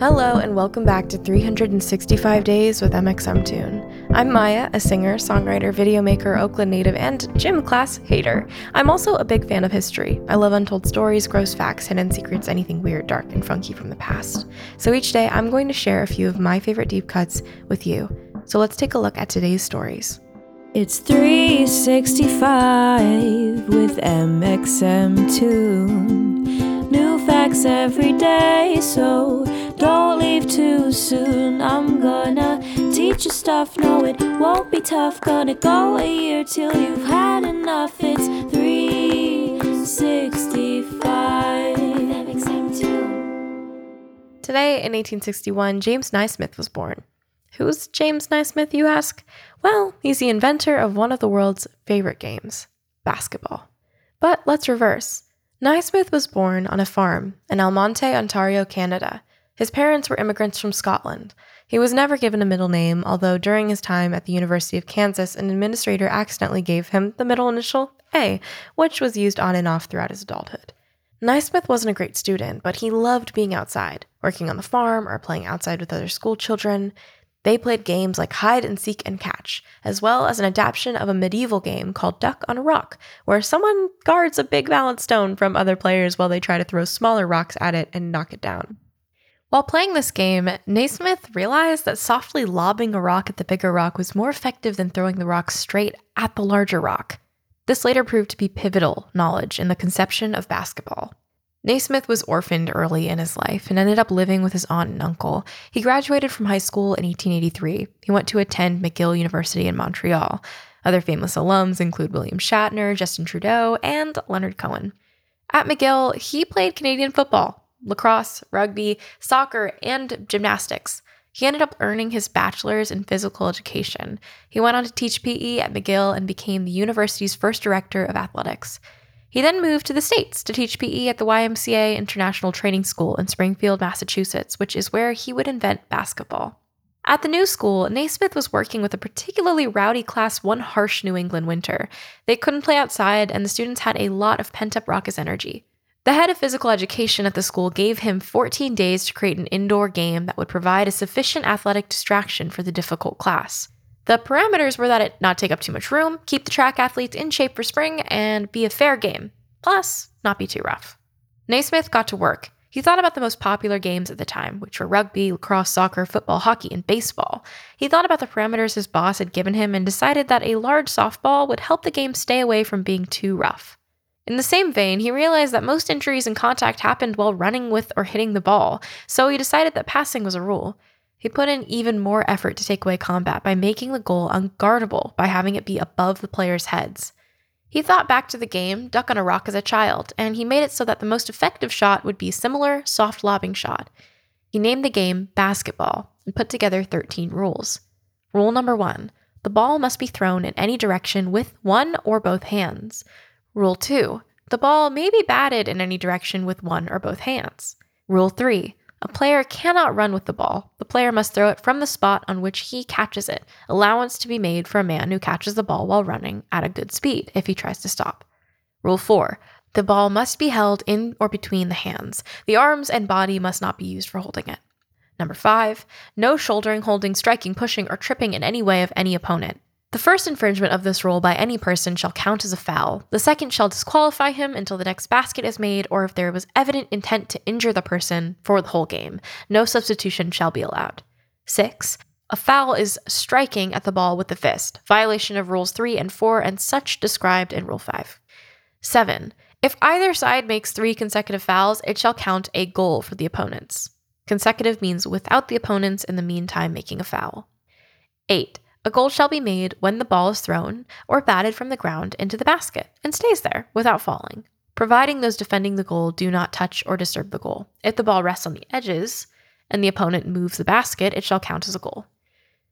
Hello, and welcome back to 365 Days with mxmtoon. I'm Maya, a singer, songwriter, video maker, Oakland native, and gym class hater. I'm also a big fan of history. I love untold stories, gross facts, hidden secrets, anything weird, dark, and funky from the past. So each day, I'm going to share a few of my favorite deep cuts with you. So let's take a look at today's stories. It's 365 with mxmtoon. New facts every day, so don't leave too soon. I'm gonna teach you stuff, no, it won't be tough. Gonna go a year till you've had enough. It's 365. Today, in 1861, James Naismith was born. Who's James Naismith, you ask? Well, he's the inventor of one of the world's favorite games basketball. But let's reverse. Naismith was born on a farm in Almonte, Ontario, Canada. His parents were immigrants from Scotland. He was never given a middle name, although during his time at the University of Kansas, an administrator accidentally gave him the middle initial A, which was used on and off throughout his adulthood. Naismith wasn't a great student, but he loved being outside, working on the farm or playing outside with other school children. They played games like hide and seek and catch, as well as an adaptation of a medieval game called Duck on a Rock, where someone guards a big valid stone from other players while they try to throw smaller rocks at it and knock it down. While playing this game, Naismith realized that softly lobbing a rock at the bigger rock was more effective than throwing the rock straight at the larger rock. This later proved to be pivotal knowledge in the conception of basketball. Naismith was orphaned early in his life and ended up living with his aunt and uncle. He graduated from high school in 1883. He went to attend McGill University in Montreal. Other famous alums include William Shatner, Justin Trudeau, and Leonard Cohen. At McGill, he played Canadian football, lacrosse, rugby, soccer, and gymnastics. He ended up earning his bachelor's in physical education. He went on to teach PE at McGill and became the university's first director of athletics. He then moved to the States to teach PE at the YMCA International Training School in Springfield, Massachusetts, which is where he would invent basketball. At the new school, Naismith was working with a particularly rowdy class one harsh New England winter. They couldn't play outside, and the students had a lot of pent up raucous energy. The head of physical education at the school gave him 14 days to create an indoor game that would provide a sufficient athletic distraction for the difficult class. The parameters were that it not take up too much room, keep the track athletes in shape for spring, and be a fair game. Plus, not be too rough. Naismith got to work. He thought about the most popular games at the time, which were rugby, lacrosse, soccer, football, hockey, and baseball. He thought about the parameters his boss had given him and decided that a large softball would help the game stay away from being too rough. In the same vein, he realized that most injuries and contact happened while running with or hitting the ball, so he decided that passing was a rule. He put in even more effort to take away combat by making the goal unguardable by having it be above the players' heads. He thought back to the game, Duck on a Rock as a child, and he made it so that the most effective shot would be a similar soft lobbing shot. He named the game basketball and put together 13 rules. Rule number one the ball must be thrown in any direction with one or both hands. Rule two the ball may be batted in any direction with one or both hands. Rule three a player cannot run with the ball. The player must throw it from the spot on which he catches it. Allowance to be made for a man who catches the ball while running at a good speed if he tries to stop. Rule 4. The ball must be held in or between the hands. The arms and body must not be used for holding it. Number 5. No shouldering, holding, striking, pushing, or tripping in any way of any opponent. The first infringement of this rule by any person shall count as a foul. The second shall disqualify him until the next basket is made or if there was evident intent to injure the person for the whole game. No substitution shall be allowed. 6. A foul is striking at the ball with the fist, violation of rules 3 and 4 and such described in rule 5. 7. If either side makes 3 consecutive fouls, it shall count a goal for the opponents. Consecutive means without the opponents in the meantime making a foul. 8. A goal shall be made when the ball is thrown or batted from the ground into the basket and stays there without falling. providing those defending the goal do not touch or disturb the goal. If the ball rests on the edges and the opponent moves the basket, it shall count as a goal.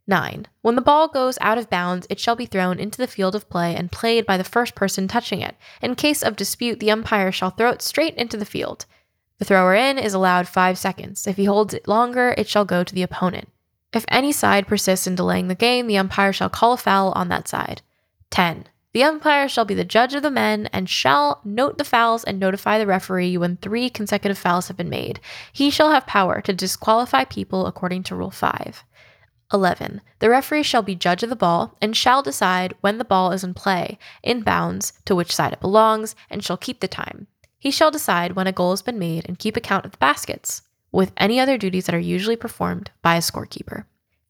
9. When the ball goes out of bounds, it shall be thrown into the field of play and played by the first person touching it. In case of dispute, the umpire shall throw it straight into the field. The thrower in is allowed 5 seconds. If he holds it longer, it shall go to the opponent. If any side persists in delaying the game, the umpire shall call a foul on that side. 10. The umpire shall be the judge of the men and shall note the fouls and notify the referee when three consecutive fouls have been made. He shall have power to disqualify people according to Rule 5. 11. The referee shall be judge of the ball and shall decide when the ball is in play, in bounds, to which side it belongs, and shall keep the time. He shall decide when a goal has been made and keep account of the baskets, with any other duties that are usually performed by a scorekeeper.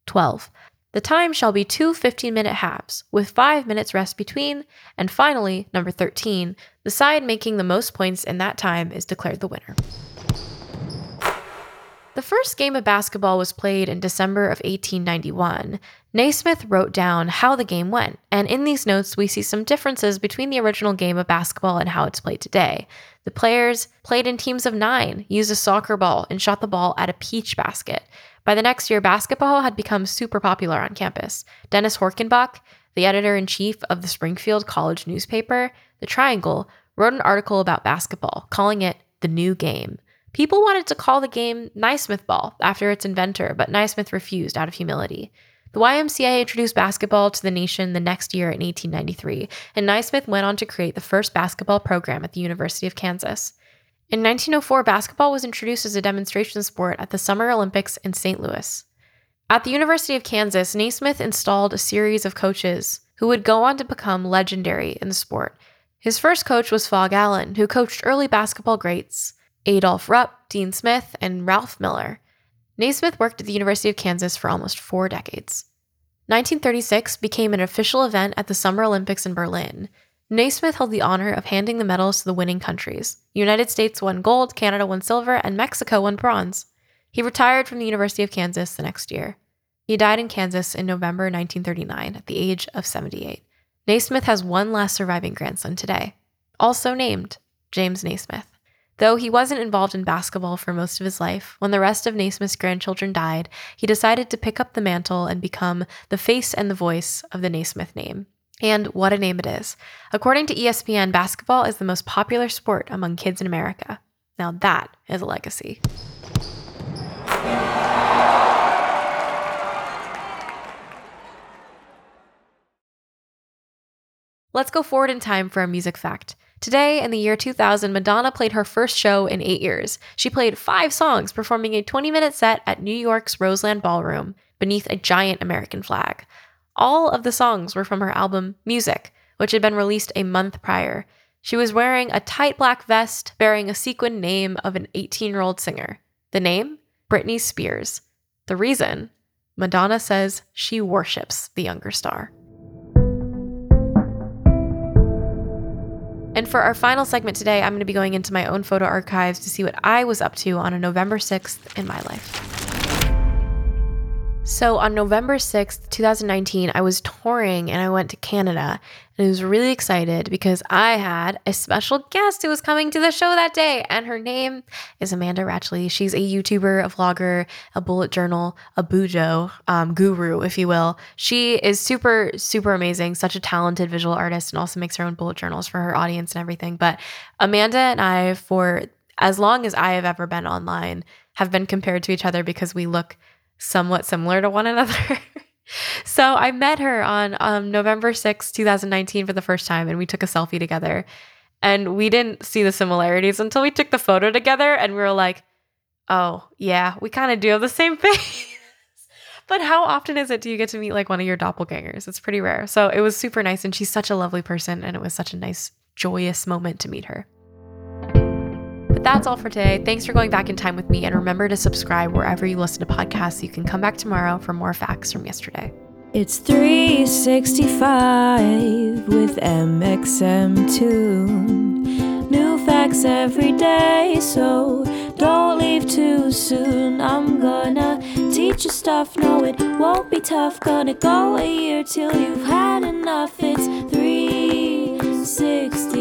12. The time shall be two 15 minute halves, with five minutes rest between. And finally, number 13, the side making the most points in that time is declared the winner. The first game of basketball was played in December of 1891. Naismith wrote down how the game went, and in these notes, we see some differences between the original game of basketball and how it's played today. The players played in teams of nine, used a soccer ball, and shot the ball at a peach basket. By the next year, basketball had become super popular on campus. Dennis Horkenbach, the editor in chief of the Springfield College newspaper, The Triangle, wrote an article about basketball, calling it the new game. People wanted to call the game Naismith Ball after its inventor, but Naismith refused out of humility. The YMCA introduced basketball to the nation the next year in 1893, and Naismith went on to create the first basketball program at the University of Kansas. In 1904, basketball was introduced as a demonstration sport at the Summer Olympics in St. Louis. At the University of Kansas, Naismith installed a series of coaches who would go on to become legendary in the sport. His first coach was Phog Allen, who coached early basketball greats Adolph Rupp, Dean Smith, and Ralph Miller. Naismith worked at the University of Kansas for almost four decades. 1936 became an official event at the Summer Olympics in Berlin. Naismith held the honor of handing the medals to the winning countries. United States won gold, Canada won silver, and Mexico won bronze. He retired from the University of Kansas the next year. He died in Kansas in November 1939 at the age of 78. Naismith has one last surviving grandson today, also named James Naismith. Though he wasn't involved in basketball for most of his life, when the rest of Naismith's grandchildren died, he decided to pick up the mantle and become the face and the voice of the Naismith name. And what a name it is. According to ESPN, basketball is the most popular sport among kids in America. Now that is a legacy. Let's go forward in time for a music fact. Today, in the year 2000, Madonna played her first show in eight years. She played five songs, performing a 20 minute set at New York's Roseland Ballroom beneath a giant American flag. All of the songs were from her album Music, which had been released a month prior. She was wearing a tight black vest bearing a sequined name of an 18 year old singer. The name? Britney Spears. The reason? Madonna says she worships the younger star. And for our final segment today, I'm going to be going into my own photo archives to see what I was up to on a November 6th in my life. So on November 6th, 2019, I was touring and I went to Canada and I was really excited because I had a special guest who was coming to the show that day. And her name is Amanda Rach Lee. She's a YouTuber, a vlogger, a bullet journal, a bujo um, guru, if you will. She is super, super amazing, such a talented visual artist and also makes her own bullet journals for her audience and everything. But Amanda and I, for as long as I have ever been online, have been compared to each other because we look somewhat similar to one another. so I met her on um, November 6, 2019 for the first time, and we took a selfie together. And we didn't see the similarities until we took the photo together and we were like, oh, yeah, we kind of do have the same face. but how often is it do you get to meet like one of your doppelgangers? It's pretty rare. So it was super nice. And she's such a lovely person. And it was such a nice, joyous moment to meet her. That's all for today. Thanks for going back in time with me. And remember to subscribe wherever you listen to podcasts so you can come back tomorrow for more facts from yesterday. It's 365 with mxmtoon. New facts every day, so don't leave too soon. I'm gonna teach you stuff, no, it won't be tough. Gonna go a year till you've had enough. It's 360.